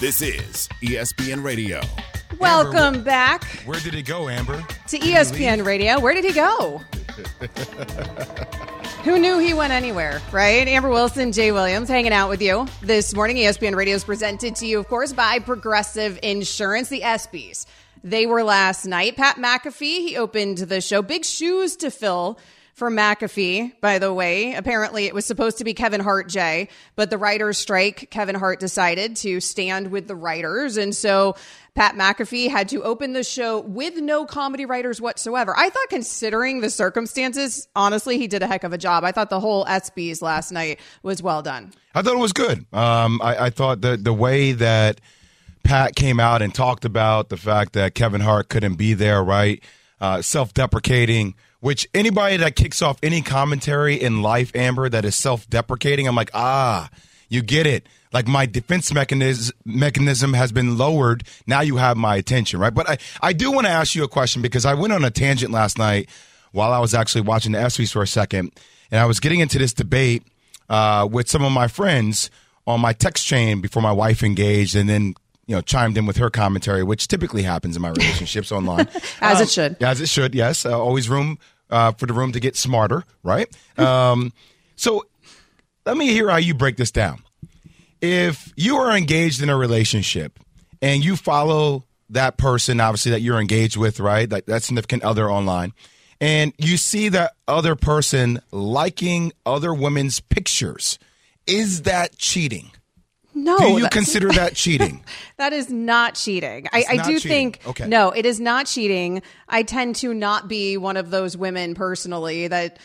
This is ESPN Radio. Welcome back Where did it go, Amber? to ESPN Radio. Where did he go? Who knew he went anywhere, right? Amber Wilson, Jay Williams hanging out with you this morning. ESPN Radio is presented to you, of course, by Progressive Insurance, the ESPYs. They were last night. Pat McAfee, he opened the show. Big shoes to fill for McAfee, by the way. Apparently, it was supposed to be Kevin Hart, Jay, but the writers' strike, Kevin Hart decided to stand with the writers. And so Pat McAfee had to open the show with no comedy writers whatsoever. I thought, considering the circumstances, honestly, he did a heck of a job. I thought the whole ESPYs last night was well done. I thought it was good. Um, I, I thought the the way that Pat came out and talked about the fact that Kevin Hart couldn't be there, right? Uh, self deprecating, which anybody that kicks off any commentary in life, Amber, that is self deprecating, I'm like, ah, you get it. Like my defense mechanism mechanism has been lowered. Now you have my attention, right? But I, I do want to ask you a question because I went on a tangent last night while I was actually watching the ESPYs for a second, and I was getting into this debate uh, with some of my friends on my text chain before my wife engaged, and then you know chimed in with her commentary, which typically happens in my relationships online, As it Um, should. as it should. Yes, uh, always room uh, for the room to get smarter, right? Um, so let me hear how you break this down. If you are engaged in a relationship and you follow that person, obviously that you're engaged with, right? Like that significant other online, and you see that other person liking other women's pictures, is that cheating? No, Do you consider that cheating? That is not cheating. I, It's I not do cheating. think Okay. no, it is not cheating. I tend to not be one of those women personally that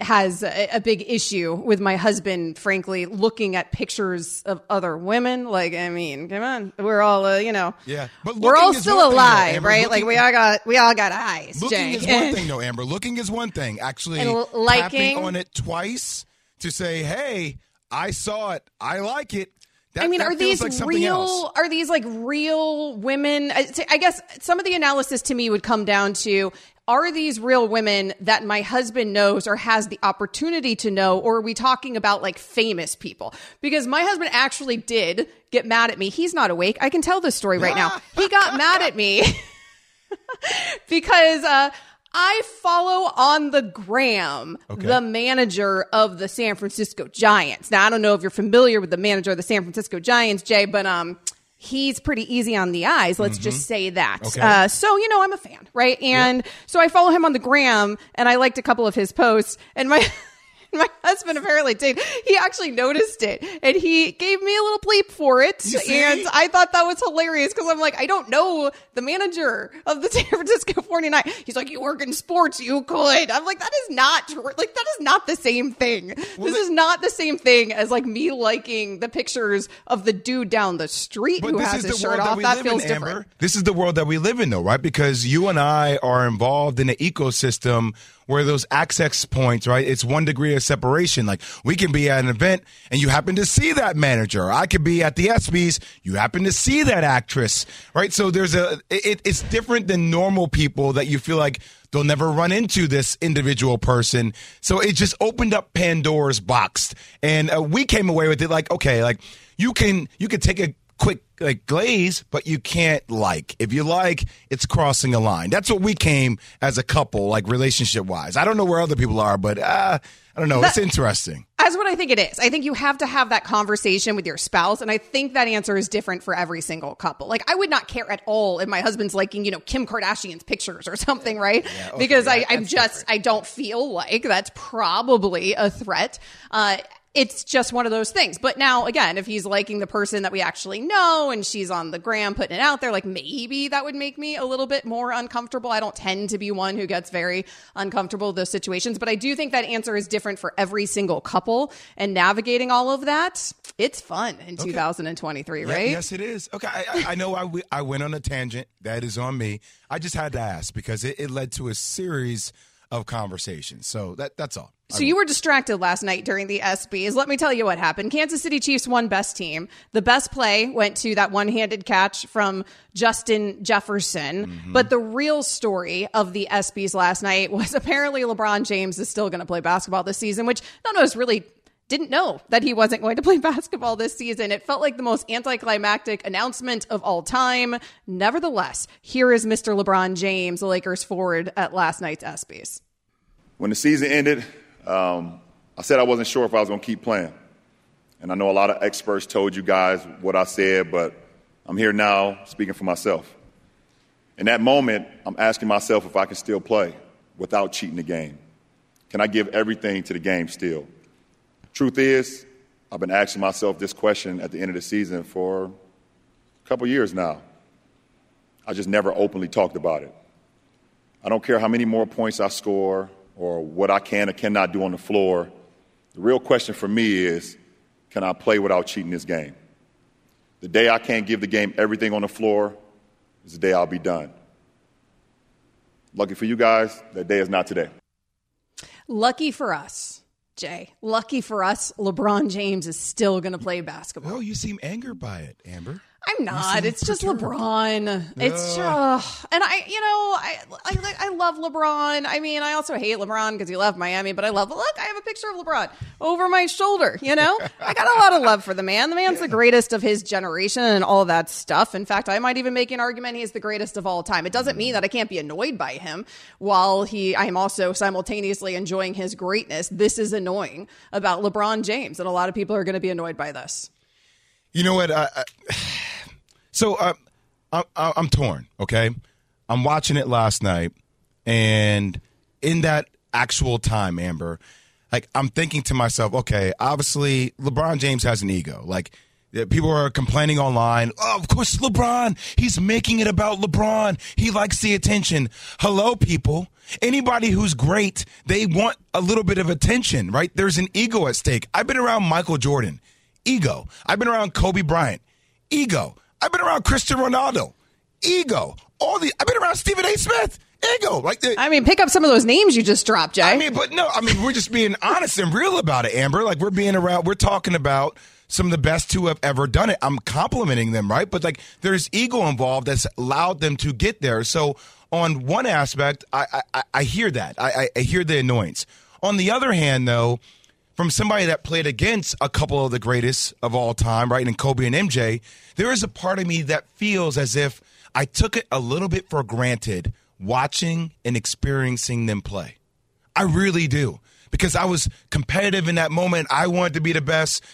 has a, a big issue with my husband, frankly, looking at pictures of other women. Like, I mean, come on, we're all, uh, you know, Yeah. But we're all still one thing, though, alive, right? like, we all got, we all got eyes. Looking is one thing, though, Amber. Looking is one thing. Actually, And liking- on it twice to say, "Hey, I saw it. I like it." That, I mean, are these like real? else. Are these like real women? I I guess some of the analysis to me would come down to: Are these real women that my husband knows or has the opportunity to know, or are we talking about like famous people? Because my husband actually did get mad at me. He's not awake. I can tell this story right now. He got mad at me because uh, I follow on the gram the manager of the San Francisco Giants. Now I don't know if you're familiar with the manager of the San Francisco Giants, Jay, but um. He's pretty easy on the eyes. Let's just say that. Okay. Uh, so you know, I'm a fan, right? And so I follow him on the gram, and I liked a couple of his posts. And my my husband apparently did. He actually noticed it, and he gave me a little bleep for it. And I thought that was hilarious because I'm like, I don't know the manager of the San Francisco 49. He's like, you work in sports, you could. I'm like, that is not true. Like, that is not the same thing. this is not the same thing as like me liking the pictures of the dude down the street But who has is his shirt that off. That live feels in, different. Amber. This is the world that we live in, though, right? Because you and I are involved in an ecosystem where those access points, right? It's one degree of separation. Like we can be at an event and you happen to see that manager. I could be at the ESPYS. You happen to see that actress, right? So there's a, it, it's different than normal people that you feel like they'll never run into this individual person. So it just opened up Pandora's box. And uh, we came away with it like, okay, like you can, you can take a quick like glaze, but you can't like. If you like, it's crossing a line. That's what we came as a couple, like relationship wise. I don't know where other people are, but uh, I don't know. it's interesting. That's what I think it is. I think you have to have that conversation with your spouse. And I think that answer is different for every single couple. Like, I would not care at all if my husband's liking, you know, Kim Kardashian's pictures or something, right? because I, I'm just, I don't feel like that's probably a threat. Uh, it's just one of those things. But now, again, if he's liking the person that we actually know and she's on the gram putting it out there, like maybe that would make me a little bit more uncomfortable. I don't tend to be one who gets very uncomfortable with those situations, but I do think that answer is different for every single couple and navigating all of that. It's fun in okay. 2023, right? yes, it is. Okay, I, I know I, I went on a tangent. That is on me. I just had to ask because it, it led to a series of conversations. So that that's all. So you were distracted last night during the ESPYS. Let me tell you what happened. Kansas City Chiefs won best team. The best play went to that one-handed catch from Justin Jefferson. Mm-hmm. But the real story of the ESPYS last night was apparently LeBron James is still going to play basketball this season, which none of us really didn't know that he wasn't going to play basketball this season. It felt like the most anticlimactic announcement of all time. Nevertheless, here is Mr. LeBron James, the Lakers forward at last night's ESPYS. When the season ended, um, I said I wasn't sure if I was going to keep playing. And I know a lot of experts told you guys what I said, but I'm here now speaking for myself. In that moment, I'm asking myself if I can still play without cheating the game. Can I give everything to the game still? Truth is, I've been asking myself this question at the end of the season for a couple years now. I just never openly talked about it. I don't care how many more points I score or what I can or cannot do on the floor. The real question for me is can I play without cheating this game? The day I can't give the game everything on the floor is the day I'll be done. Lucky for you guys, that day is not today. Lucky for us. Jay, lucky for us, LeBron James is still going to play basketball. Oh, you seem angered by it, Amber. I'm not. It's just LeBron. It's just, and I, you know, I, I, I love LeBron. I mean, I also hate LeBron because he left Miami, but I love. Look, I have a picture of LeBron over my shoulder. You know, I got a lot of love for the man. The man's the greatest of his generation and all that stuff. In fact, I might even make an argument he's the greatest of all time. It doesn't mean that I can't be annoyed by him while he. I am also simultaneously enjoying his greatness. This is annoying about LeBron James, and a lot of people are going to be annoyed by this. You know what? I, I so uh, I, I'm torn. Okay, I'm watching it last night, and in that actual time, Amber, like I'm thinking to myself, okay, obviously LeBron James has an ego. Like people are complaining online. Oh, of course, LeBron. He's making it about LeBron. He likes the attention. Hello, people. Anybody who's great, they want a little bit of attention, right? There's an ego at stake. I've been around Michael Jordan, ego. I've been around Kobe Bryant, ego. I've been around Cristiano Ronaldo. Ego. All the I've been around Stephen A. Smith. Ego. Like the, I mean, pick up some of those names you just dropped, Jay. I mean, but no, I mean, we're just being honest and real about it, Amber. Like we're being around, we're talking about some of the best who have ever done it. I'm complimenting them, right? But like there's ego involved that's allowed them to get there. So on one aspect, I I, I hear that. I, I hear the annoyance. On the other hand, though, from somebody that played against a couple of the greatest of all time, right, in Kobe and MJ, there is a part of me that feels as if I took it a little bit for granted watching and experiencing them play. I really do. Because I was competitive in that moment. I wanted to be the best.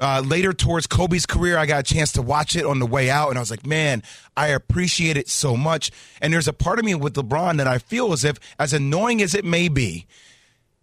Uh, later towards Kobe's career, I got a chance to watch it on the way out, and I was like, man, I appreciate it so much. And there's a part of me with LeBron that I feel as if, as annoying as it may be,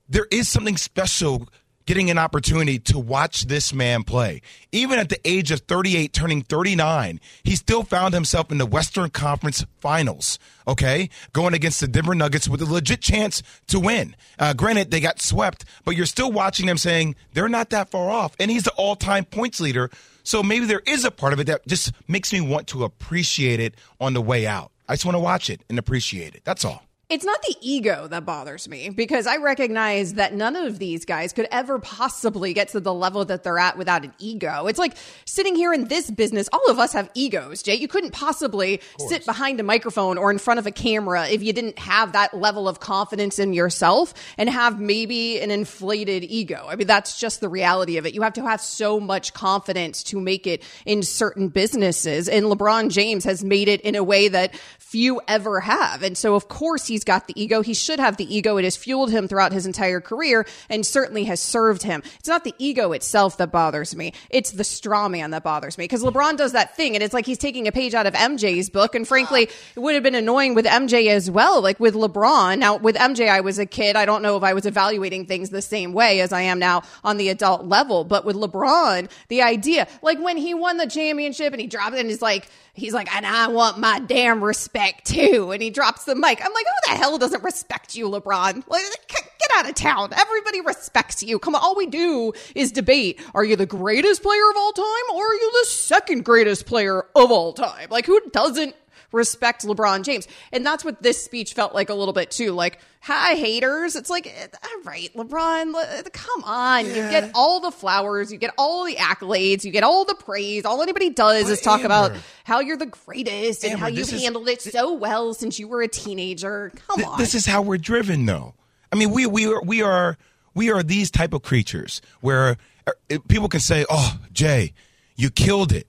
there is something special getting an opportunity to watch this man play. Even at the age of 38, turning 39, he still found himself in the Western Conference Finals, okay? Going against the Denver Nuggets with a legit chance to win. Uh, granted, they got swept, but you're still watching them saying they're not that far off. And he's the all time points leader. So maybe there is a part of it that just makes me want to appreciate it on the way out. I just want to watch it and appreciate it. That's all. It's not the ego that bothers me because I recognize that none of these guys could ever possibly get to the level that they're at without an ego. It's like sitting here in this business, all of us have egos, Jay. You couldn't possibly sit behind a microphone or in front of a camera if you didn't have that level of confidence in yourself and have maybe an inflated ego. I mean, that's just the reality of it. You have to have so much confidence to make it in certain businesses. And LeBron James has made it in a way that few ever have. And so, of course, he he's got the ego. He should have the ego. It has fueled him throughout his entire career and certainly has served him. It's not the ego itself that bothers me. It's the straw man that bothers me because LeBron does that thing and it's like he's taking a page out of MJ's book. And frankly, it would have been annoying with MJ as well. Like with LeBron. Now with MJ, I was a kid. I don't know if I was evaluating things the same way as I am now on the adult level. But with LeBron, the idea, like when he won the championship and he dropped it and he's like, he's like, and I want my damn respect too. And he drops the mic. I'm like, who the hell doesn't respect you, LeBron? Like, get out of town. Everybody respects you. Come on. All we do is debate. Are you the greatest player of all time or are you the second greatest player of all time? Like, who doesn't respect LeBron James. And that's what this speech felt like a little bit too. Like, hi, haters. It's like, eh, all right, LeBron, come on. Yeah. You get all the flowers, you get all the accolades, you get all the praise. All anybody does but is talk Amber, about how you're the greatest and Amber, how you've handled is, it so well since you were a teenager. Come th- on. This is how we're driven, though. I mean, we we are we are we are these type of creatures where uh, people can say, "Oh, Jay, you killed it."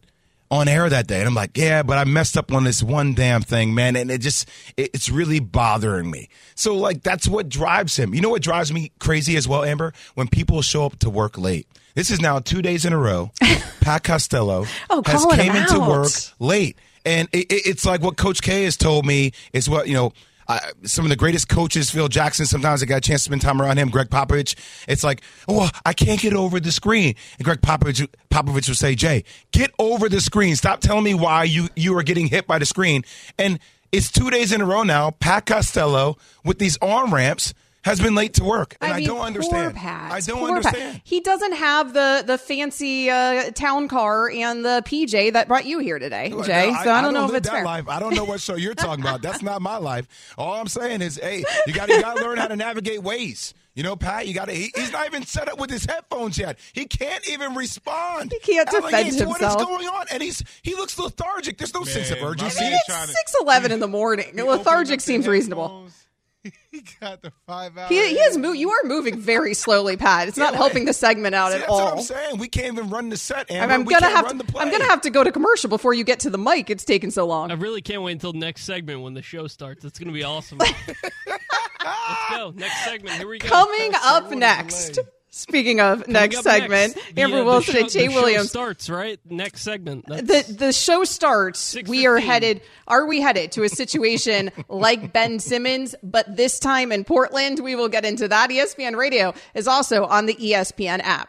On air that day. And I'm like, yeah, but I messed up on this one damn thing, man. And it just, it, it's really bothering me. So, like, that's what drives him. You know what drives me crazy as well, Amber? When people show up to work late. This is now two days in a row. Pat Costello oh, has came into work late. And it, it, it's like what Coach K has told me is what, you know, uh, some of the greatest coaches, Phil Jackson, sometimes I got a chance to spend time around him, Gregg Popovich. It's like, oh, I can't get over the screen. And Gregg Popovich, Popovich would say, Jay, get over the screen. Stop telling me why you, you are getting hit by the screen. And it's two days in a row now, Pat Costello with these arm ramps – has been late to work, and I, mean, I don't understand. Pat, I don't understand. Pat. He doesn't have the the fancy uh, town car and the PJ that brought you here today, Jay. No, so I, I don't, know if it's fair. Life. I don't know what show you're talking about. That's not my life. All I'm saying is, hey, you got you got to learn how to navigate ways. You know, Pat, you got to. He, he's not even set up with his headphones yet. He can't even respond. He can't defend like, himself. What is going on? And he's he looks lethargic. There's no Man, sense of urgency. I mean, it's six eleven in the morning. Lethargic seems reasonable. he got the five hours. He, he is mo- You are moving very slowly, Pat. It's not helping the segment out see, at all. I'm saying we can't even run the set. Amber. I'm, gonna have to. I'm gonna have to go to commercial before you get to the mic. It's taking so long. I really can't wait until next segment when the show starts. It's gonna be awesome. Let's go. Next segment. Here we go. Coming up next. Speaking of Coming next segment, next, uh, Amber Wilson show, and Jay Williams starts right next segment. That's the the show starts. We are headed. Are we headed to a situation like Ben Simmons, but this time in Portland? We will get into that. ESPN Radio is also on the ESPN app.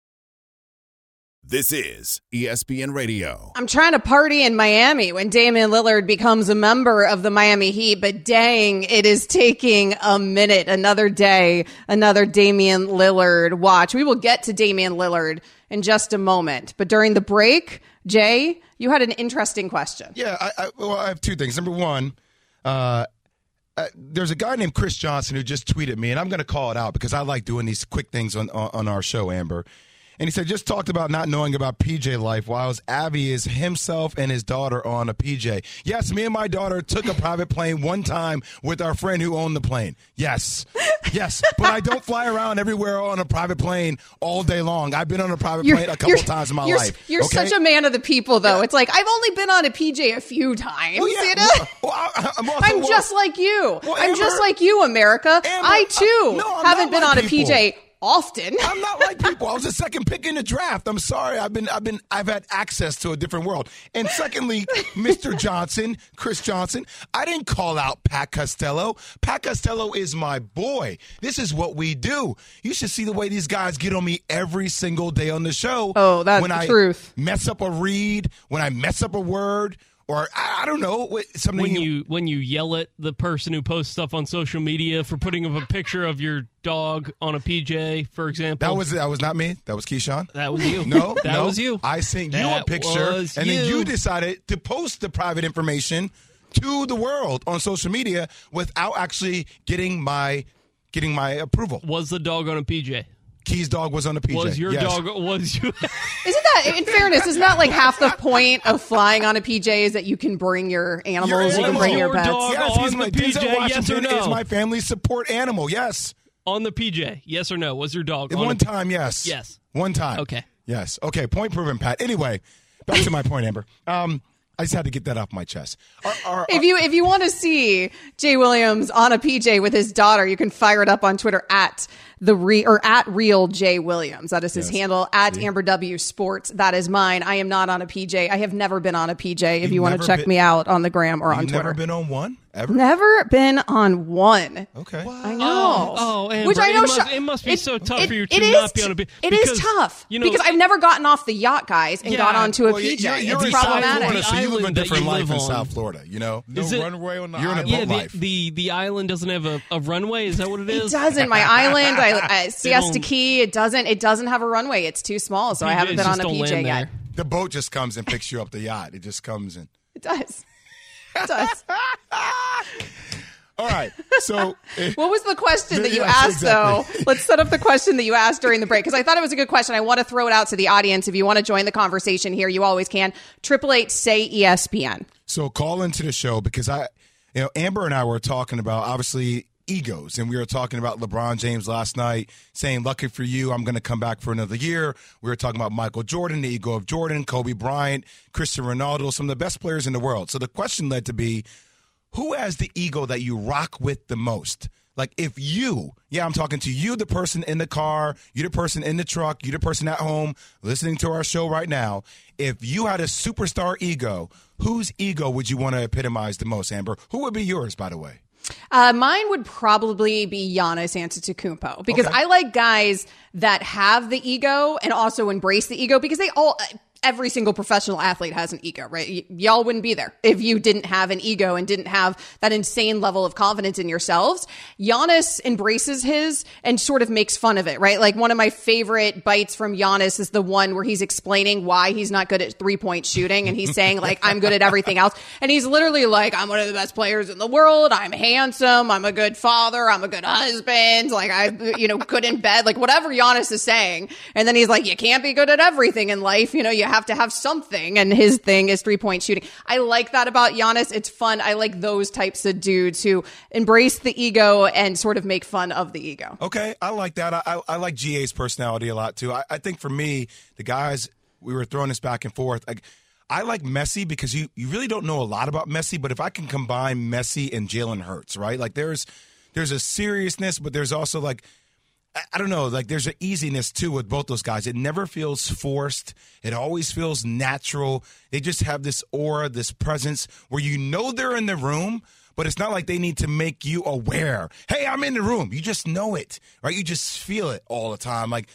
This is ESPN Radio. I'm trying to party in Miami when Damian Lillard becomes a member of the Miami Heat, but dang, it is taking a minute. Another day, another Damian Lillard watch. We will get to Damian Lillard in just a moment. But during the break, Jay, you had an interesting question. Yeah, I, I well, I have two things. Number one, uh, uh, there's a guy named Chris Johnson who just tweeted me, and I'm going to call it out because I like doing these quick things on, on, on our show, Amber. And he said, just talked about not knowing about PJ life while Abby is himself and his daughter on a PJ. Yes, me and my daughter took a private plane one time with our friend who owned the plane. Yes. Yes. but I don't fly around everywhere on a private plane all day long. I've been on a private you're, plane a couple times in my you're, life. You're okay? such a man of the people, though. Yeah. It's like, I've only been on a PJ a few times. Well, yeah. You know? well, I, am well, just like you. I'm just like you, America. Amber, I, too, no, haven't been on people. a PJ often. I'm not like people. I was a second pick in the draft. I'm sorry. I've been I've been I've had access to a different world. And secondly, Mr. Johnson, Chris Johnson, I didn't call out Pat Costello. Pat Costello is my boy. This is what we do. You should see the way these guys get on me every single day on the show. Oh, that's when the I truth. Mess up a read, when I mess up a word, or I, don't know what- something when you when you yell at the person who posts stuff on social media for putting up a picture of your dog on a PJ, for example. That was that was not me. That was Keyshawn. That was you. No, that no. was you. I sent you a picture, was and then you you. decided to post the private information to the world on social media without actually getting my getting my approval. Was the dog on a PJ? Key's dog was on the PJ. Was your yes. dog? Was you? Isn't that, in fairness, isn't that like half the point of flying on a PJ is that you can bring your animals, you can bring your your pets? dog Yes, he's on my the PJ, Denzel yes or no? is my family's support animal. Yes, on the PJ? Yes or no? Was your dog At on one a, time, yes. Yes. one time. Okay. Yes. Okay. Point proven, Pat. Anyway, back to my point, Amber. Um, I just had to get that off my chest. Are- are- If you if you want to see Jay Williams on a PJ with his daughter, you can fire it up on Twitter at the re or at real Jay Williams. That is his Yes. handle at Amber W Sports. That is mine. I am not on a PJ. I have never been on a PJ. If You've you want to check been- me out on the gram or on You've Twitter. never been on one ever. Never been on one. Okay. I know. Oh, Amber, Which I know it must, sho- it must be so tough it- for you it to is not be on a PJ. It is tough You know, because I've never gotten off the yacht, guys, and Yeah, got onto a Well, PJ. you're, you're it's in South problematic. Florida, so you live a island that different you life live in. South Florida. You know, No Is it- runway on the You're in a island. yeah, boat the, life. the the island doesn't have a, a runway. Is that what it is? it It is? doesn't. My island, I, I, Siesta Key, it doesn't. It doesn't have a runway. It's too small, so I haven't been on a PJ yet. there. the boat just comes and picks you up the yacht. It just comes in. It does. It does. All right. So What was the question that you Yes, asked, exactly. though? Let's set up the question that you asked during the break because I thought it was a good question. I want to throw it out to the audience. If you want to join the conversation here, you always can. Triple eight say ESPN. So call into the show because I, you know, Amber and I were talking about obviously egos, and we were talking about LeBron James last night, saying, "Lucky for you, I'm going to come back for another year." We were talking about Michael Jordan, the ego of Jordan, Kobe Bryant, Cristiano Ronaldo, some of the best players in the world. So the question led to be, who has the ego that you rock with the most? Like if you, yeah, I'm talking to you, the person in the car, you the person in the truck, you the person at home listening to our show right now. If you had a superstar ego, whose ego would you want to epitomize the most, Amber? Who would be yours, by the way? Uh, mine would probably be Giannis Antetokounmpo because Okay. I like guys that have the ego and also embrace the ego because they all. Every single professional athlete has an ego, right? Y- y'all wouldn't be there if you didn't have an ego and didn't have that insane level of confidence in yourselves. Giannis embraces his and sort of makes fun of it, right? Like one of my favorite bites from Giannis is the one where he's explaining why he's not good at three point shooting and he's saying like, I'm good at everything else. And he's literally like, I'm one of the best players in the world. I'm handsome. I'm a good father. I'm a good husband. Like I, you know, good in bed, like whatever Giannis is saying. And then he's like, you can't be good at everything in life. You know, you have to have something. And his thing is three point shooting. I like that about Giannis. It's fun. I like those types of dudes who embrace the ego and sort of make fun of the ego. Okay, I like that. I, I, I like GA's personality a lot too. I, I think for me, the guys we were throwing this back and forth. Like, I like Messi because you you really don't know a lot about Messi, but if I can combine Messi and Jalen Hurts, right? Like, there's there's a seriousness, but there's also like I- don't know, like there's an easiness too with both those guys. It never feels forced. It always feels natural. They just have this aura, this presence where you know they're in the room, but it's not like they need to make you aware. Hey, I'm in the room. You just know it, right? You just feel it all the time. Like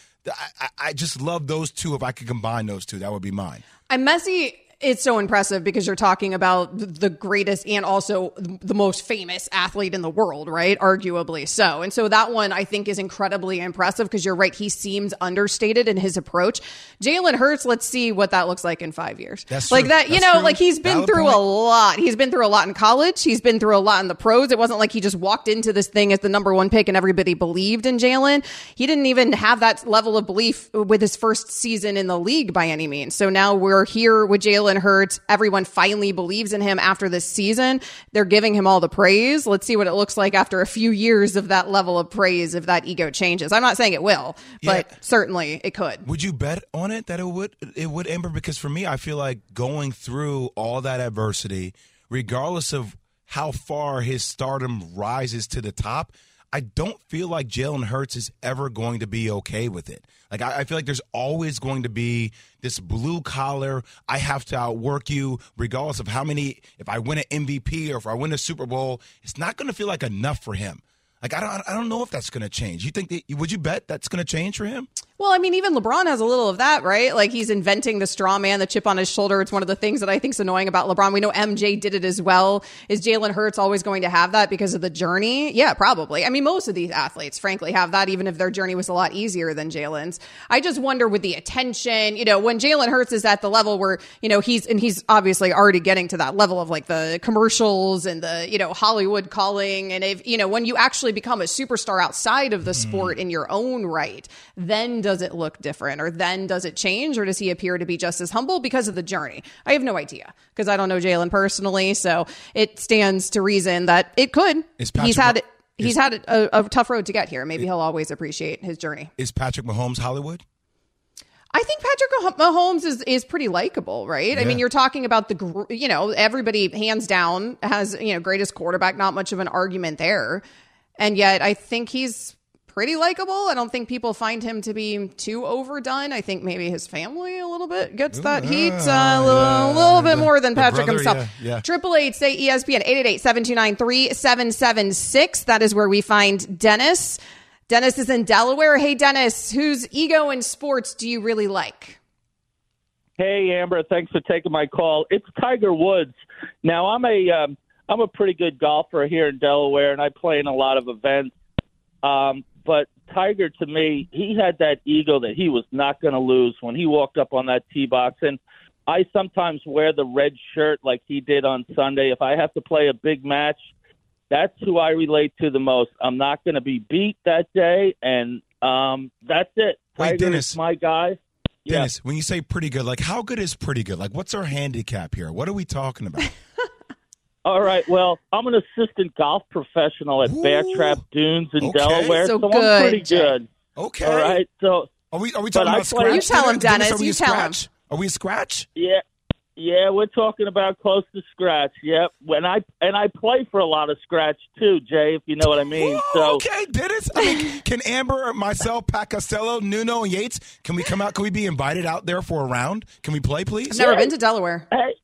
I, I- just love those two. If I could combine those two, that would be mine. And Messi, it's so impressive because you're talking about the greatest and also the most famous athlete in the world, right? Arguably so. And so that one I think is incredibly impressive because you're right. He seems understated in his approach. Jalen Hurts, let's see what that looks like in five years. That's like true. that, you That's know, true. like he's been Valid through a lot. He's been through a lot in college. He's been through a lot in the pros. It wasn't like he just walked into this thing as the number one pick and everybody believed in Jalen. He didn't even have that level of belief with his first season in the league by any means. So now we're here with Jalen Hurts. Everyone finally believes in him after this season. They're giving him all the praise. Let's see what it looks like after a few years of that level of praise if that ego changes. I'm not saying it will, but Yeah. certainly it could. Would you bet on it that it would it would Amber? Because for me, I feel like going through all that adversity, regardless of how far his stardom rises to the top, I don't feel like Jalen Hurts is ever going to be okay with it. Like I, I, feel like there's always going to be this blue collar. I have to outwork you, regardless of how many. If I win an MVP or if I win a Super Bowl, it's not going to feel like enough for him. Like I don't, I don't know if that's going to change. You think that? Would you bet that's going to change for him? Well, I mean, even LeBron has a little of that, right? Like he's inventing the straw man, the chip on his shoulder. It's one of the things that I think is annoying about LeBron. We know MJ did it as well. Is Jalen Hurts always going to have that because of the journey? Yeah, probably. I mean, most of these athletes, frankly, have that, even if their journey was a lot easier than Jalen's. I just wonder with the attention, you know, when Jalen Hurts is at the level where, you know, he's, and he's obviously already getting to that level of like the commercials and the, you know, Hollywood calling. And if, you know, when you actually become a superstar outside of the mm. sport in your own right, then does it look different or then does it change or does he appear to be just as humble because of the journey? I have no idea because I don't know Jalen personally. So it stands to reason that it could. He's had he's is, had a, a, tough road to get here. Maybe he'll always appreciate his journey. Is Patrick Mahomes Hollywood? I think Patrick Mahomes is is pretty likable, right? Yeah. I mean, you're talking about the you know everybody hands down has you know greatest quarterback, not much of an argument there, and yet I think he's pretty likable. I don't think people find him to be too overdone. I think maybe his family a little bit gets that heat uh, a little, yeah, little bit more than Patrick brother, himself. Triple eight say ESPN 888-729-3776. That is where we find Dennis. Dennis is in Delaware. Hey Dennis, whose ego in sports do you really like? Hey Amber, thanks for taking my call. It's Tiger Woods. Now I'm a um, I'm a pretty good golfer here in Delaware, and I play in a lot of events. Um, but Tiger, to me, he had that ego that he was not going to lose when he walked up on that tee box. And I sometimes wear the red shirt like he did on Sunday. If I have to play a big match, that's who I relate to the most. I'm not going to be beat that day, and um, that's it. Wait, Tiger Dennis, is my guy. Dennis, yeah. when you say pretty good, like how good is pretty good? Like what's our handicap here? What are we talking about? All right. Well, I'm an assistant golf professional at Ooh. Bear Trap Dunes in okay. Delaware, so, so good. I'm pretty good. Okay. All right. So are we are we talking about scratch? You tell him, Dennis. Dennis you tell scratch? him. Are we scratch? Yeah. Yeah, we're talking about close to scratch. Yep. When I and I play for a lot of scratch too, Jay, if you know what I mean. so okay, Dennis. I mean, can Amber, myself, Pat Costello, Nuno, and Yates, can we come out? Can we be invited out there for a round? Can we play, please? I've never yeah. been to Delaware. Hey,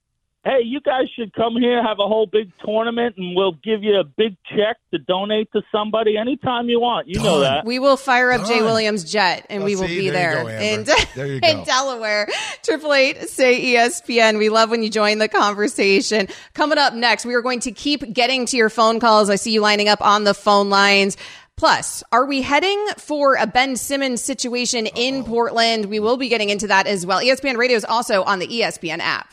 hey, you guys should come here, have a whole big tournament, and we'll give you a big check to donate to somebody anytime you want. You Done. know that. We will fire up Done. Jay Williams' jet, and we will see, be there, there, in, there in Delaware. Triple eight, say ESPN. We love when you join the conversation. Coming up next, we are going to keep getting to your phone calls. I see you lining up on the phone lines. Plus, are we heading for a Ben Simmons situation in Portland? We will be getting into that as well. ESPN Radio is also on the ESPN app.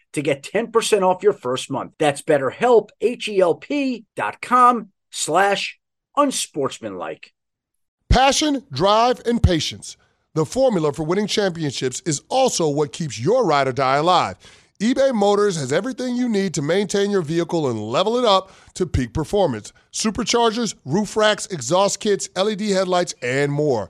to get 10% off your first month. That's betterhelp, H-E-L-P dot com slash unsportsmanlike. Passion, drive, and patience. The formula for winning championships is also what keeps your ride or die alive. eBay Motors has everything you need to maintain your vehicle and level it up to peak performance. Superchargers, roof racks, exhaust kits, LED headlights, and more.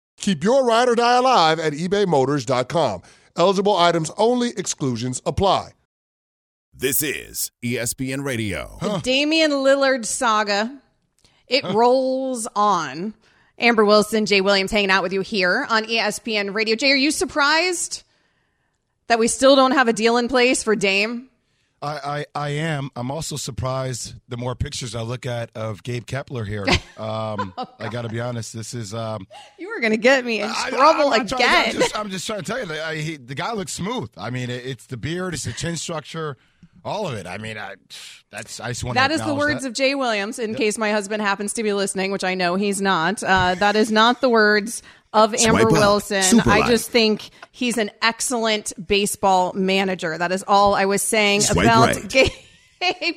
Keep your ride or die alive at ebaymotors.com. Eligible items only, exclusions apply. This is ESPN Radio. The Damian Lillard saga. It rolls on. Amber Wilson, Jay Williams hanging out with you here on ESPN Radio. Jay, are you surprised that we still don't have a deal in place for Dame? I, I, I am. I'm also surprised the more pictures I look at of Gabe Kapler here. Um, I got to be honest. This is. Um, You were going to get me in I- trouble I'm not trying to- again. I'm just, I'm just trying to tell you, that, I, he, the guy looks smooth. I mean, it, it's the beard, it's the chin structure, all of it. I mean, I, that's. I just want That is the words that. of Jay Williams, in case my husband happens to be listening, which I know he's not. Uh, that is not the words of Amber Swipe up. Wilson. Super I light. just think he's an excellent baseball manager. That is all I was saying Swipe about right. Gabe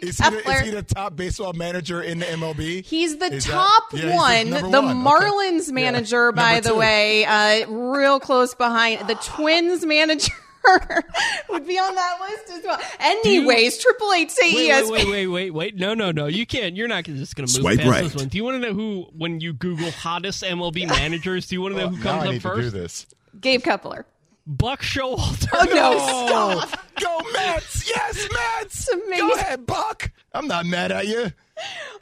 Is he, the, is he the top baseball manager in the MLB? He's the Is that- top yeah, he's the one. The one. Okay. Marlins manager, Yeah. by Number the two. way, uh, real close behind. The Twins manager would be on that list as well. Anyways, Triple Eight say Wait, ESPN. wait, wait, wait, wait, wait. No, no, no. You can't. You're not just going to move Swipe past right. this one. Do you want to know who, when you Google hottest MLB managers, do you want to know who Now comes I up need to do first? this. Gabe Kapler. Buck Showalter. Oh no! Stop. Go Mets! Yes, Mets! amazing. Go ahead, Buck. I'm not mad at you.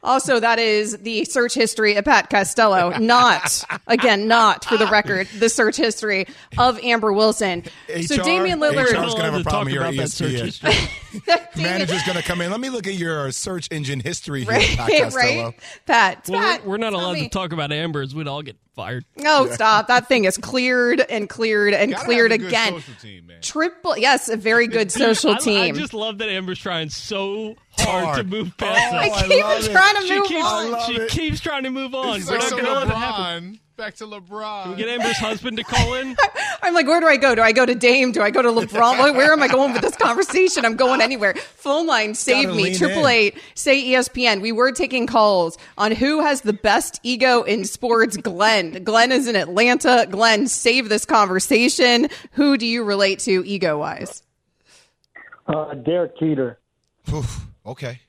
Also, that is the search history of Pat Costello. Not again, not for the record, the search history of Amber Wilson. so HR Damian Lillard. is gonna have a problem talk here at that search ESPN. history. Manager's going to come in. Let me look at your search engine history here, Right, Pat Costello. right, Pat. Well, Pat, we're, we're not allowed me. to talk about Ambers. We'd all get fired. No, stop. That thing is cleared and cleared and cleared have a good again. social team, man. Triple, yes, a very good social I, team. I just love that Amber's trying so hard, Hard. to move past Oh, I. I keep love it. trying to She move keeps, on. she it. keeps trying to move on. It's We're like not going to let it happen. LeBron. Back to LeBron. Can we get Amber's husband to call in. I'm like, where do I go? Do I go to Dame? Do I go to LeBron? Where- Where am I going with this conversation? I'm going anywhere. Phone line, save me. lean Triple in. eight, say ESPN. We were taking calls on who has the best ego in sports. Glenn. Glenn is in Atlanta. Glenn, save this conversation. Who do you relate to ego wise? Uh, Derek Jeter. Oof, okay.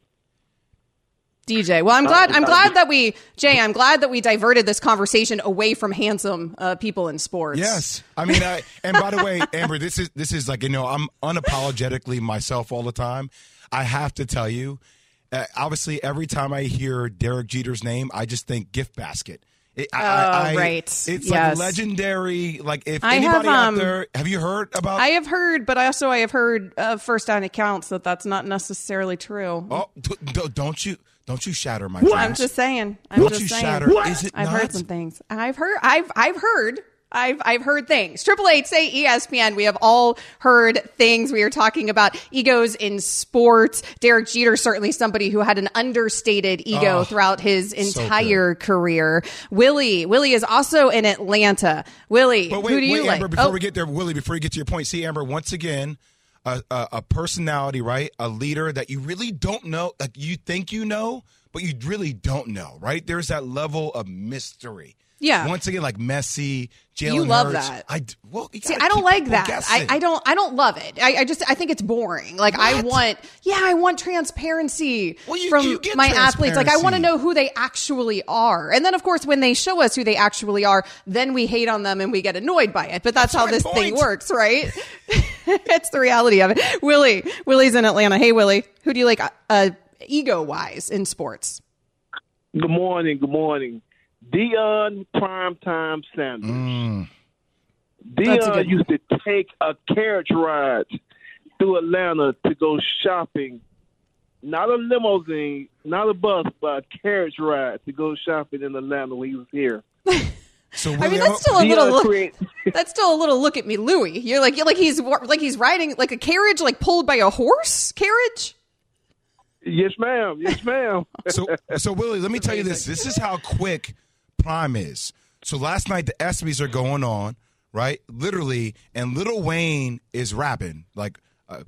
DJ. Well, I'm glad. I'm glad that we, Jay. I'm glad that we diverted this conversation away from handsome uh, people in sports. Yes, I mean, I, and by the way, Amber, this is this is like you know, I'm unapologetically myself all the time. I have to tell you, uh, obviously, every time I hear Derek Jeter's name, I just think gift basket. It, I, I, I- Oh, right. It's Yes. like legendary. Like if I anybody have, out um, there, have you heard about? I have heard, but I also I have heard uh, first hand accounts that that's not necessarily true. oh, don't you don't you shatter my I'm just saying. I'm Don't just you saying. shatter? Is it I've not? heard some things. I've heard. I've I've heard. I've I've heard things. Triple Eight say ESPN. We have all heard things. We are talking about egos in sports. Derek Jeter certainly somebody who had an understated ego Oh, throughout his so entire career. Willie Willie is also in Atlanta. Willie, wait, who do you wait, like? Amber, before Oh, we get there, Willie, before you get to your point, see, Amber, once again, a, a, a personality, right? A leader that you really don't know, like you think you know, but you really don't know, right? There's that level of mystery. Yeah. Once again, like Messi, Jalen You love Hurts. that. I d- well, you See, I don't like that. I. I don't. I don't love it. I, I just. I think it's boring. Like I want. Yeah, I want transparency Well, you- from you get my athletes. Like I want to know who they actually are. And then, of course, when they show us who they actually are, then we hate on them and we get annoyed by it. But that's, how this point. thing works, right? it's the reality of it. Willie. Willie's in Atlanta. Hey, Willie. Who do you like? Uh, ego wise in sports. Good morning. Good morning. Deion Primetime Sanders. Mm. Deion good- used to take a carriage ride through Atlanta to go shopping. Not a limousine, not a bus, but a carriage ride to go shopping in Atlanta when he was here. So I mean, that's still a little. Look, that's still a little look at me, Louie. You're like you're like he's like he's riding like a carriage, like pulled by a horse carriage. yes, ma'am. Yes, ma'am. so so Willie, let me tell you this. This is how quick Prime is. So last night the ESPYS are going on, right? Literally, and Lil Wayne is rapping. Like uh,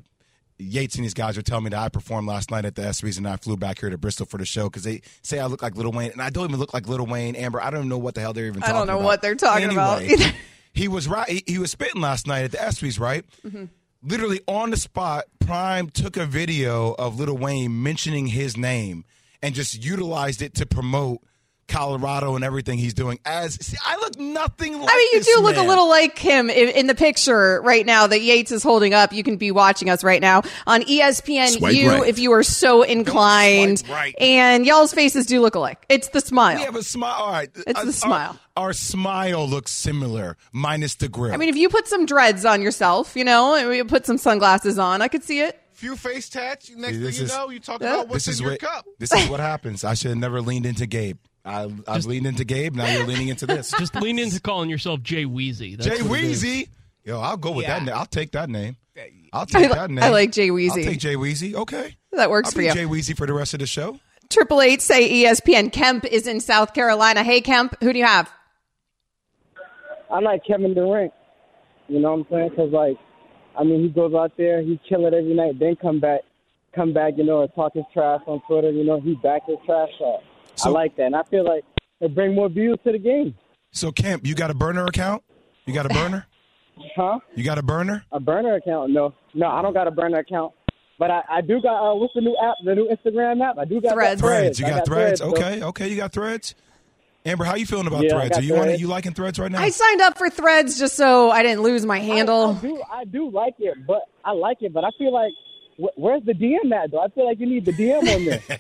Yates and these guys are telling me that I performed last night at the ESPYS and I flew back here to Bristol for the show because they say I look like Lil Wayne, and I don't even look like Lil Wayne. Amber, I don't even know what the hell they're even. Talking about. I don't know about. what they're talking about Anyway, either. he was right. He, he was spitting last night at the ESPYS, right? Mm-hmm. Literally on the spot, Prime took a video of Lil Wayne mentioning his name and just utilized it to promote Colorado and everything he's doing. As see, I look nothing like. I mean, you this do look a little like him in, in the picture right now that Yates is holding up. You can be watching us right now on ESPN Swipe U right. if you are so inclined. right. And y'all's faces do look alike. It's the smile. We have a smile. All right, It's the uh, Our- smile. Our, smile looks similar, minus the grill. I mean, if you put some dreads on yourself, you know, and you put some sunglasses on, I could see it. Few face tats. Next See, thing this you is- know, you talk Yeah. about what's this is in your what cup. this is what happens. I should have never leaned into Gabe. I, I've leaned into Gabe. Now you're leaning into this. Just lean into calling yourself Jay Weezy. That's Jay what. Weezy. Yo, I'll go with Yeah. that name. I'll take that name. I'll take li- that name. I like Jay I'll Weezy. take Jay Weezy. Okay. That works I'll for be you. Jay Weezy for the rest of the show. Triple eight say E ESPN. Kemp is in South Carolina. Hey, Kemp, who do you have? I like Kevin Durant. You know what I'm saying? Because like, I mean, he goes out there, he kill it every night, then come back, come back, you know, and talk his trash on Twitter. You know, he back his trash up. I like that, and I feel like it bring more views to the game. So, Camp, you got a burner account? You got a burner? Huh? You got a burner? A burner account? No, no, I don't got a burner account. But I, I do got uh, what's the new app? The new Instagram app? I do got Threads. Threads. You I got threads? so- Okay, okay. You got threads? Amber, how you feeling about Yeah, threads? Are you on it? Threads. You liking threads right now? I signed up for Threads just so I didn't lose my handle. I do, I do like it, but I like it, but I feel like wh- where's the DM at though? I feel like you need the DM on there.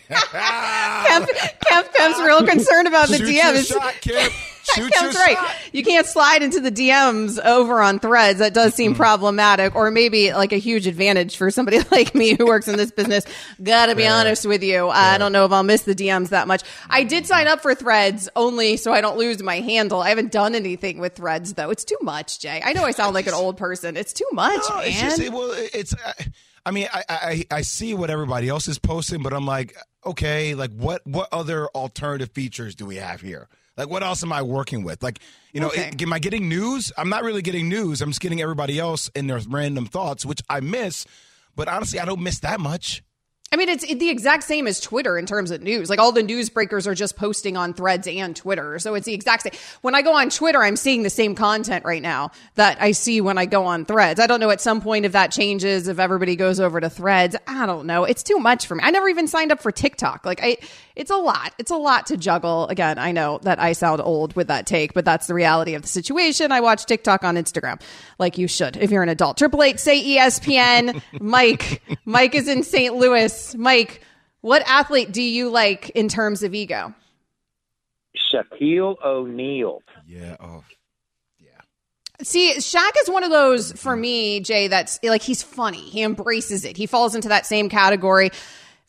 Kemp, Kemp, Kemp's real concerned about the Shoot DM. your It's- shot, Kemp. Shoot Kemp's your right. shot. You can't slide into the DMs over on threads. That does seem problematic, or maybe like a huge advantage for somebody like me who works in this business. Gotta be honest with you. I don't know if I'll miss the DMs that much. I did sign up for threads only so I don't lose my handle. I haven't done anything with threads though. It's too much, Jay. I know I sound like an old person. It's too much, No, man. it's just it, well, it's. Uh, I mean, I, I I see what everybody else is posting, but I'm like, okay, like what what other alternative features do we have here? Like, what else am I working with? Like, you know, Okay. it- am I getting news? I'm not really getting news. I'm just getting everybody else in their random thoughts, which I miss. But honestly, I don't miss that much. I mean, it's the exact same as Twitter in terms of news. Like all the newsbreakers are just posting on threads and Twitter. So it's the exact same. When I go on Twitter, I'm seeing the same content right now that I see when I go on threads. I don't know at some point if that changes, if everybody goes over to threads. I don't know. It's too much for me. I never even signed up for TikTok. Like I, it's a lot. It's a lot to juggle. Again, I know that I sound old with that take, but that's the reality of the situation. I watch TikTok on Instagram like you should if you're an adult. Triple eight say ESPN. Mike, Mike is in St. Louis. Mike, what athlete do you like in terms of ego? Shaquille O'Neal. Yeah. Oh. See, Shaq is one of those for me, Jay, that's like he's funny. He embraces it. He falls into that same category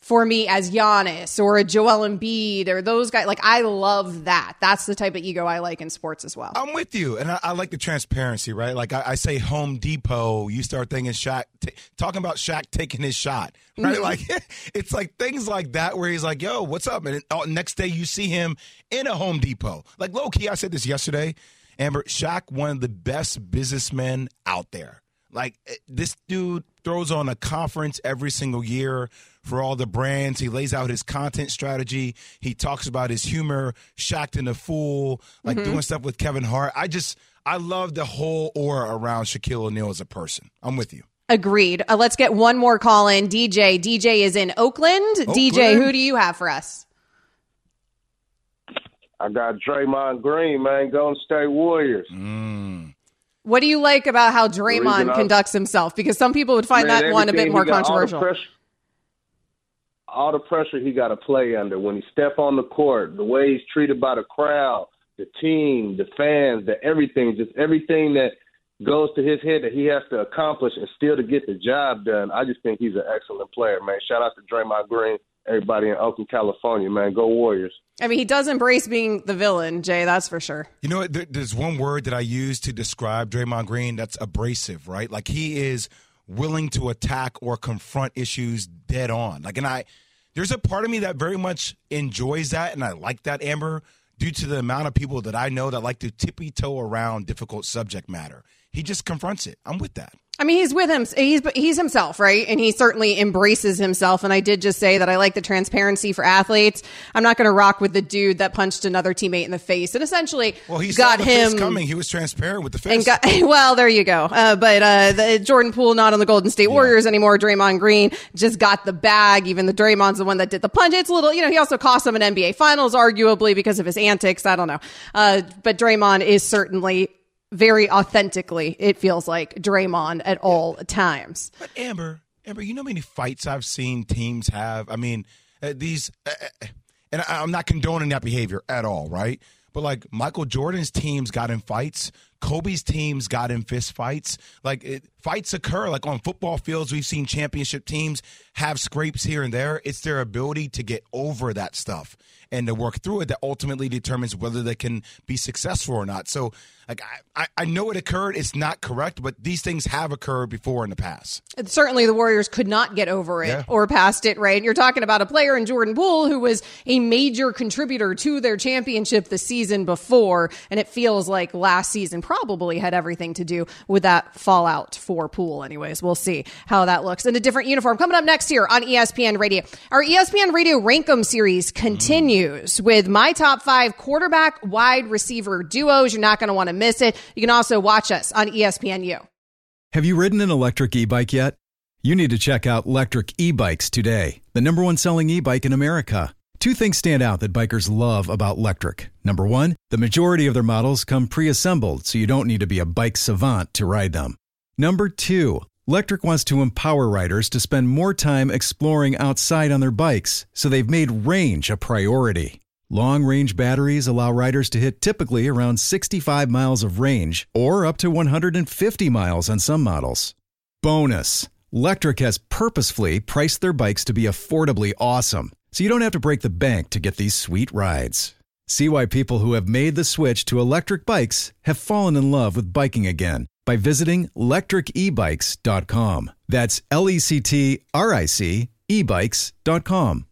for me as Giannis or a Joel Embiid or those guys. Like I love that. That's the type of ego I like in sports as well. I'm with you, and I, I like the transparency, right? Like I, I say, Home Depot. You start thinking Shaq, t- talking about Shaq taking his shot, right? Like it's like things like that where he's like, "Yo, what's up?" And oh, next day you see him in a Home Depot. Like low key, I said this yesterday. Amber Shaq, one of the best businessmen out there. Like eh, this dude throws on a conference every single year for all the brands. He lays out his content strategy. He talks about his humor, Shaq and the Fool, like Mhm. doing stuff with Kevin Hart. I just I love the whole aura around Shaquille O'Neal as a person. I'm with you. Agreed. Uh, let's get one more call in. DJ. DJ is in Oakland. DJ, who do you have for us? I got Draymond Green, man, Golden State Warriors. What do you like about how Draymond reason I- conducts himself? Because some people would find Man, that one a bit more he got, all the controversial. pressure- All the pressure he got to play under when he step on the court, the way he's treated by the crowd, the team, the fans, the everything, just everything that goes to his head that he has to accomplish and still to get the job done. I just think he's an excellent player, man. Shout out to Draymond Green, everybody in Oakland, California, man. Go Warriors. I mean, he does embrace being the villain, Jay, that's for sure. You know there's one word that I use to describe Draymond Green that's abrasive, right? Like he is willing to attack or confront issues dead on. Like, and I, there's a part of me that very much enjoys that, and I like that, Amber, due to the amount of people that I know that like to tippy toe around difficult subject matter. he just confronts it. I'm with that. I mean, he's with him. He's he's himself, right? And he certainly embraces himself. And I did just say that I like the transparency for athletes. I'm not going to rock with the dude that punched another teammate in the face and essentially Well, he got him coming. He was transparent with the fist. and got well. There you go. Uh, but uh, the Jordan Poole not on the Golden State Warriors anymore. Draymond Green just got the bag. Even the Draymond's the one that did the punch. It's a little, you know. He also cost him an NBA Finals, arguably because of his antics. I don't know. Uh, but Draymond is certainly very authentically. It feels like Draymond at all times. But Amber, Amber, you know how many fights I've seen teams have? I mean, uh, these, uh, uh, and I, I'm not condoning that behavior at all, right? But like Michael Jordan's teams got in fights, Kobe's teams got in fist fights. Like it, fights occur. Like on football fields, we've seen championship teams have scrapes here and there. It's their ability to get over that stuff and to work through it that ultimately determines whether they can be successful or not. So, like I, I, know it occurred. It's not correct, but these things have occurred before in the past. certainly the Warriors could not get over it Yeah. or past it, right? And you're talking about a player in Jordan Poole who was a major contributor to their championship the season before. And it feels like last season probably had everything to do with that fallout for Poole. Anyways, we'll see how that looks in a different uniform. Coming up next here on ESPN Radio. Our ESPN Radio Rank 'em series continues with my top five quarterback wide receiver duos. You're not going to want to miss it. You can also watch us on ESPNU. Have you ridden an electric e bike yet? You need to check out Lectric E Bikes today, the number one selling e bike in America. Two things stand out that bikers love about Lectric. Number one, the majority of their models come pre assembled, so you don't need to be a bike savant to ride them. Number two, Lectric wants to empower riders to spend more time exploring outside on their bikes, so they've made range a priority. Long range batteries allow riders to hit typically around 65 miles of range or up to 150 miles on some models. Bonus Lectric has purposefully priced their bikes to be affordably awesome, so you don't have to break the bank to get these sweet rides. See why people who have made the switch to electric bikes have fallen in love with biking again by visiting lectricebikes.com. That's L E C T R I C ebikes.com.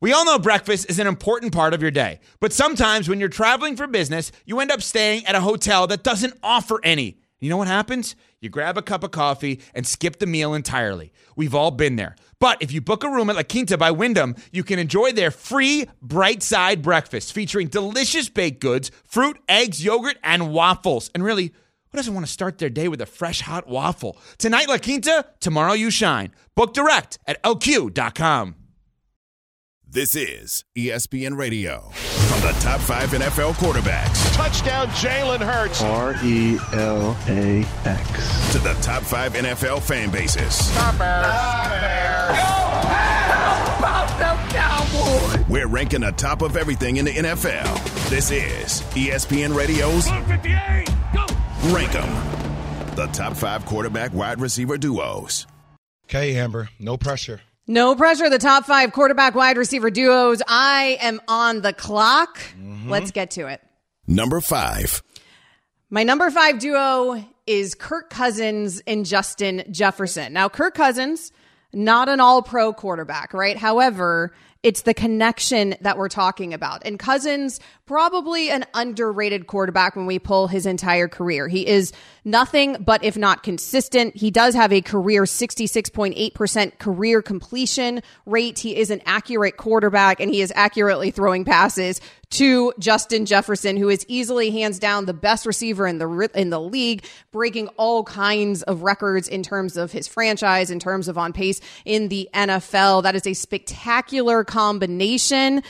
We all know breakfast is an important part of your day, but sometimes when you're traveling for business, you end up staying at a hotel that doesn't offer any. You know what happens? You grab a cup of coffee and skip the meal entirely. We've all been there. But if you book a room at La Quinta by Wyndham, you can enjoy their free bright side breakfast featuring delicious baked goods, fruit, eggs, yogurt, and waffles. And really, who doesn't want to start their day with a fresh hot waffle? Tonight, La Quinta, tomorrow, you shine. Book direct at lq.com. This is ESPN Radio. From the top five NFL quarterbacks Touchdown, Jalen Hurts. R E L A X to the top five NFL fan bases. We're ranking the top of everything in the NFL. This is ESPN Radio's Rank 'em. The top five quarterback wide receiver duos. Okay, Amber, no pressure. No pressure. The top five quarterback wide receiver duos. I am on the clock. Mm-hmm. Let's get to it. Number five. My number five duo is Kirk Cousins and Justin Jefferson. Now, Kirk Cousins, not an all pro quarterback, right? However, it's the connection that we're talking about. And Cousins, probably an underrated quarterback when we pull his entire career. He is nothing but if not consistent. He does have a career 66.8% career completion rate. He is an accurate quarterback and he is accurately throwing passes to Justin Jefferson, who is easily hands down the best receiver in the in the league, breaking all kinds of records in terms of his franchise, in terms of on pace in the NFL. That is a spectacular combination.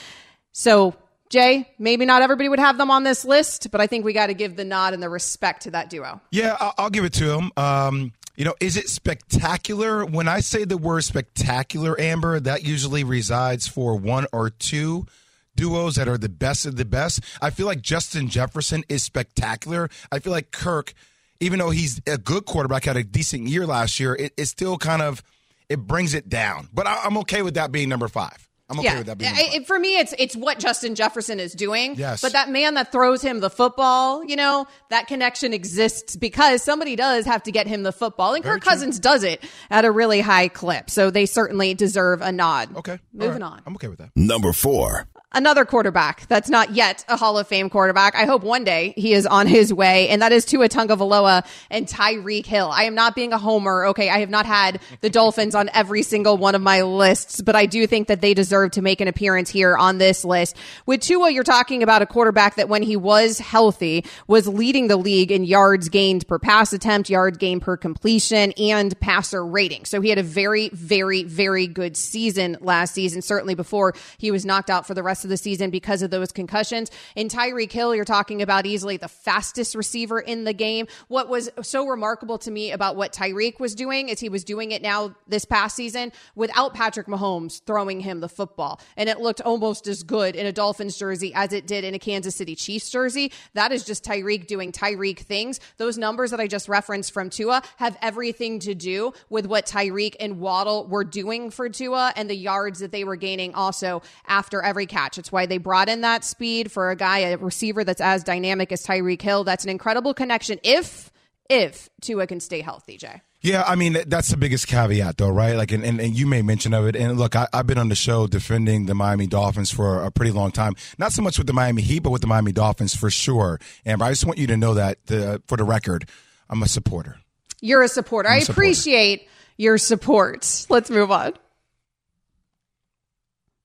So, Jay, maybe not everybody would have them on this list, but I think we got to give the nod and the respect to that duo. Yeah, I'll, give it to him. Um, you know, is it spectacular? When I say the word spectacular, Amber, that usually resides for one or two duos that are the best of the best. I feel like Justin Jefferson is spectacular. I feel like Kirk, even though he's a good quarterback, had a decent year last year, it, it still kind of it brings it down. But I, I'm okay with that being number five. I'm okay with that being. I- it- for me, it's it's what Justin Jefferson is doing. Yes. But that man that throws him the football, you know, that connection exists because somebody does have to get him the football, and Kirk Cousins does it at a really high clip. So they certainly deserve a nod. Okay. Moving on. I'm okay with that. Number four. Another quarterback that's not yet a Hall of Fame quarterback. I hope one day he is on his way, and that is Tua Tagovailoa and Tyreek Hill. I am not being a homer. Okay, I have not had the Dolphins on every single one of my lists, but I do think that they deserve to make an appearance here on this list. With Tua, you're talking about a quarterback that when he was healthy was leading the league in yards gained per pass attempt, yards gained per completion, and passer rating. So he had a very, very, very good season last season, certainly before he was knocked out for the rest of the season because of those concussions. In Tyreek Hill, you're talking about easily the fastest receiver in the game. What was so remarkable to me about what Tyreek was doing is he was doing it now this past season without Patrick Mahomes throwing him the football. And it looked almost as good in a Dolphins jersey as it did in a Kansas City Chiefs jersey. That is just Tyreek doing Tyreek things. Those numbers that I just referenced from Tua have everything to do with what Tyreek and Waddle were doing for Tua and the yards that they were gaining also after every catch. It's why they brought in that speed for a guy, a receiver that's as dynamic as Tyreek Hill. That's an incredible connection if if Tua can stay healthy, Jay. Yeah, I mean that's the biggest caveat, though, right? Like, and, and, and you made mention of it. And look, I, have been on the show defending the Miami Dolphins for a pretty long time. Not so much with the Miami Heat, but with the Miami Dolphins for sure. And I just want you to know that, the, for the record, I'm a supporter. You're a supporter. I appreciate your support. Let's move on.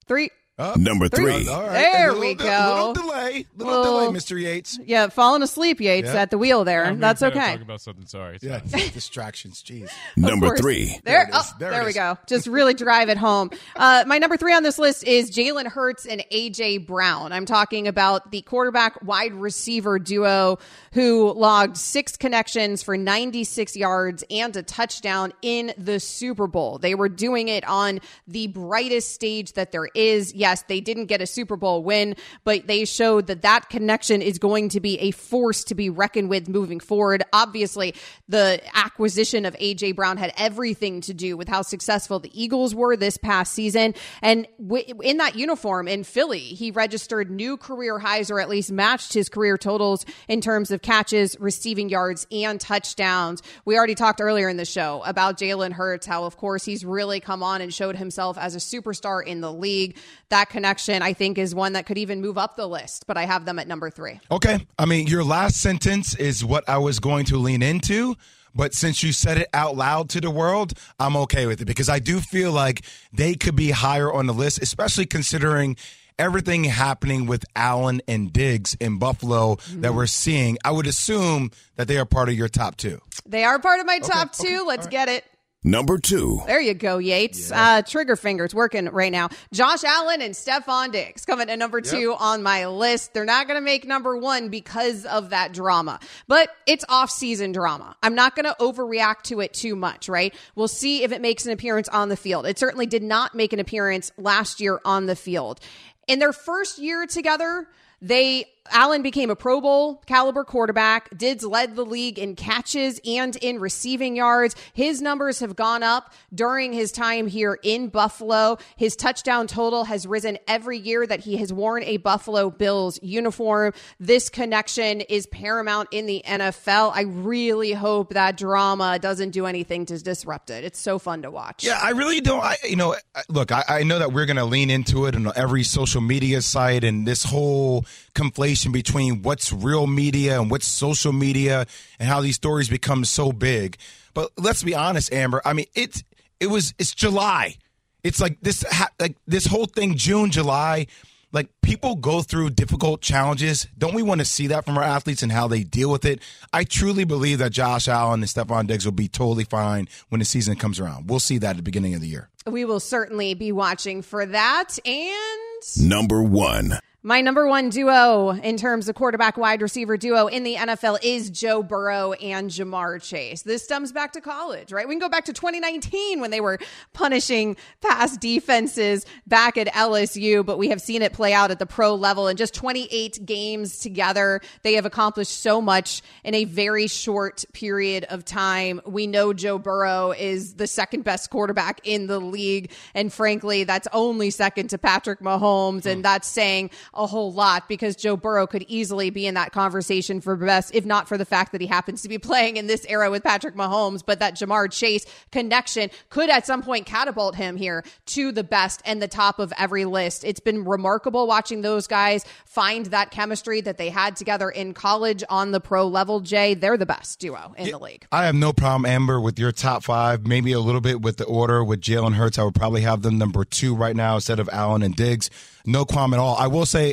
Three, Oh, Number three. All right. There little, we go. Little delay. Little, little, delay, Mr. Yates. Yeah, falling asleep, Yates, yeah. at the wheel there. I'm That's okay. Talk about something. Sorry. Yeah, distractions. Jeez. Number three. There, there, oh, there, there we go. Just really drive it home. Uh, my number three on this list is Jalen Hurts and AJ Brown. I'm talking about the quarterback wide receiver duo who logged six connections for 96 yards and a touchdown in the Super Bowl. They were doing it on the brightest stage that there is yes, they didn't get a Super Bowl win, but they showed that that connection is going to be a force to be reckoned with moving forward. Obviously, the acquisition of AJ Brown had everything to do with how successful the Eagles were this past season. And w- in that uniform in Philly, he registered new career highs or at least matched his career totals in terms of catches, receiving yards, and touchdowns. We already talked earlier in the show about Jalen Hurts, how, of course, he's really come on and showed himself as a superstar in the league that connection, I think, is one that could even move up the list, but I have them at number three. Okay. I mean, your last sentence is what I was going to lean into. But since you said it out loud to the world, I'm okay with it because I do feel like they could be higher on the list, especially considering everything happening with Allen and Diggs in Buffalo mm-hmm. that we're seeing. I would assume that they are part of your top two. They are part of my top two. Okay, Let's right. get it. Number two. There you go, Yates. Uh, trigger fingers working right now. Josh Allen and Stefon Diggs coming at number two on my list. They're not going to make number one because of that drama, but it's off season drama. I'm not going to overreact to it too much, right? We'll see if it makes an appearance on the field. It certainly did not make an appearance last year on the field. In their first year together, they Allen became a Pro Bowl caliber quarterback. Diggs led the league in catches and in receiving yards. His numbers have gone up during his time here in Buffalo. His touchdown total has risen every year that he has worn a Buffalo Bills uniform. This connection is paramount in the NFL. I really hope that drama doesn't do anything to disrupt it. It's so fun to watch. Yeah, I really don't. I, you know, look, I, I know that we're going to lean into it on every social media site and this whole conflation between what's real media and what's social media and how these stories become so big. But let's be honest, Amber. I mean, it's it was it's July. It's like this like this whole thing June, July. Like people go through difficult challenges. Don't we want to see that from our athletes and how they deal with it? I truly believe that Josh Allen and Stefon Diggs will be totally fine when the season comes around. We'll see that at the beginning of the year. We will certainly be watching for that. And number one. My number one duo in terms of quarterback wide receiver duo in the NFL is Joe Burrow and Ja'Marr Chase. This stems back to college, right? We can go back to 2019 when they were punishing pass defenses back at LSU, but we have seen it play out at the pro level in just 28 games together. They have accomplished so much in a very short period of time. We know Joe Burrow is the second best quarterback in the league. And frankly, that's only second to Patrick Mahomes. And hmm. that's saying a whole lot because Joe Burrow could easily be in that conversation for best, if not for the fact that he happens to be playing in this era with Patrick Mahomes, but that Ja'Marr Chase connection could at some point catapult him here to the best and the top of every list. It's been remarkable watching those guys find that chemistry that they had together in college on the pro level. Jay, they're the best duo in yeah, the league. I have no problem, Amber, with your top five, maybe a little bit with the order with Jalen Hurts. I would probably have them number two right now instead of Allen and Diggs. No qualm at all. I will say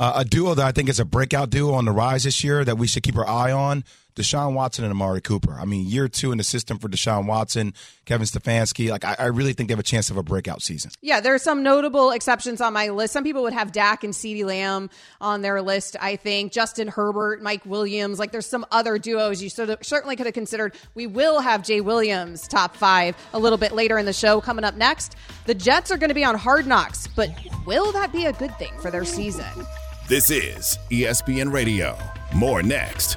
uh, a duo that I think is a breakout duo on the rise this year that we should keep our eye on Deshaun Watson and Amari Cooper. I mean, year two in the system for Deshaun Watson, Kevin Stefanski. Like, I, I really think they have a chance of a breakout season. Yeah, there are some notable exceptions on my list. Some people would have Dak and CeeDee Lamb on their list, I think. Justin Herbert, Mike Williams. Like, there's some other duos you sort of certainly could have considered. We will have Jay Williams top five a little bit later in the show. Coming up next, the Jets are going to be on hard knocks, but will that be a good thing for their season? This is ESPN Radio. More next.